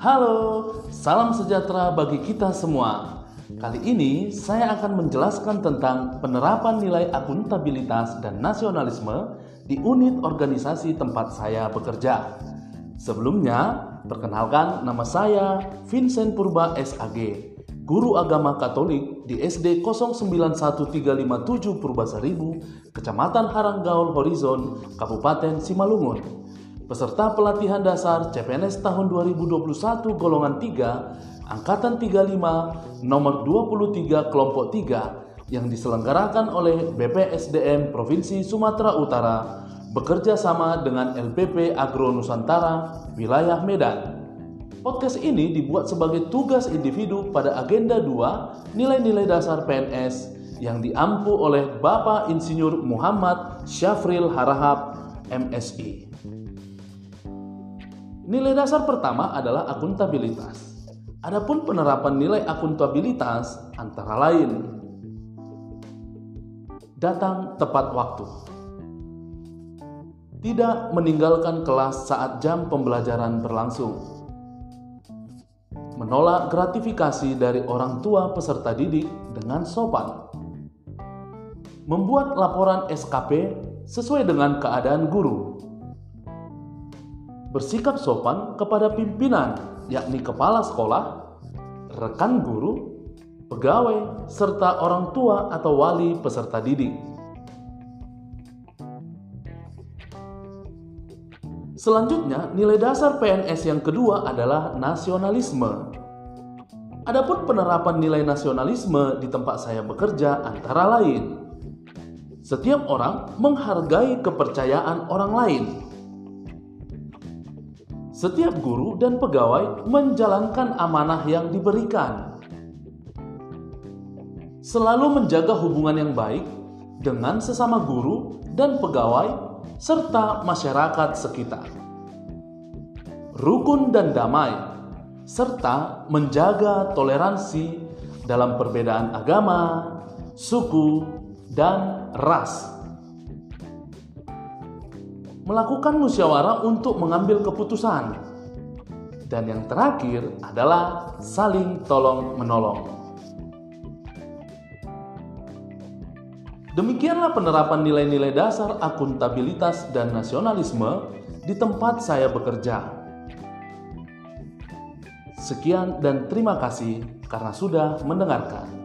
Halo, salam sejahtera bagi kita semua. Kali ini saya akan menjelaskan tentang penerapan nilai akuntabilitas dan nasionalisme di unit organisasi tempat saya bekerja. Sebelumnya, perkenalkan nama saya Vincent Purba SAG, guru agama Katolik di SD 091357 Purbasaribu, Kecamatan Haranggaul Horizon, Kabupaten Simalungun peserta pelatihan dasar CPNS tahun 2021 golongan 3 angkatan 35 nomor 23 kelompok 3 yang diselenggarakan oleh BPSDM Provinsi Sumatera Utara bekerja sama dengan LPP Agro Nusantara wilayah Medan. Podcast ini dibuat sebagai tugas individu pada agenda 2 nilai-nilai dasar PNS yang diampu oleh Bapak Insinyur Muhammad Syafril Harahap MSI. Nilai dasar pertama adalah akuntabilitas. Adapun penerapan nilai akuntabilitas antara lain datang tepat waktu. Tidak meninggalkan kelas saat jam pembelajaran berlangsung. Menolak gratifikasi dari orang tua peserta didik dengan sopan. Membuat laporan SKP sesuai dengan keadaan guru bersikap sopan kepada pimpinan, yakni kepala sekolah, rekan guru, pegawai, serta orang tua atau wali peserta didik. Selanjutnya, nilai dasar PNS yang kedua adalah nasionalisme. Adapun penerapan nilai nasionalisme di tempat saya bekerja antara lain, setiap orang menghargai kepercayaan orang lain setiap guru dan pegawai menjalankan amanah yang diberikan. Selalu menjaga hubungan yang baik dengan sesama guru dan pegawai serta masyarakat sekitar. Rukun dan damai serta menjaga toleransi dalam perbedaan agama, suku, dan ras melakukan musyawarah untuk mengambil keputusan. Dan yang terakhir adalah saling tolong-menolong. Demikianlah penerapan nilai-nilai dasar akuntabilitas dan nasionalisme di tempat saya bekerja. Sekian dan terima kasih karena sudah mendengarkan.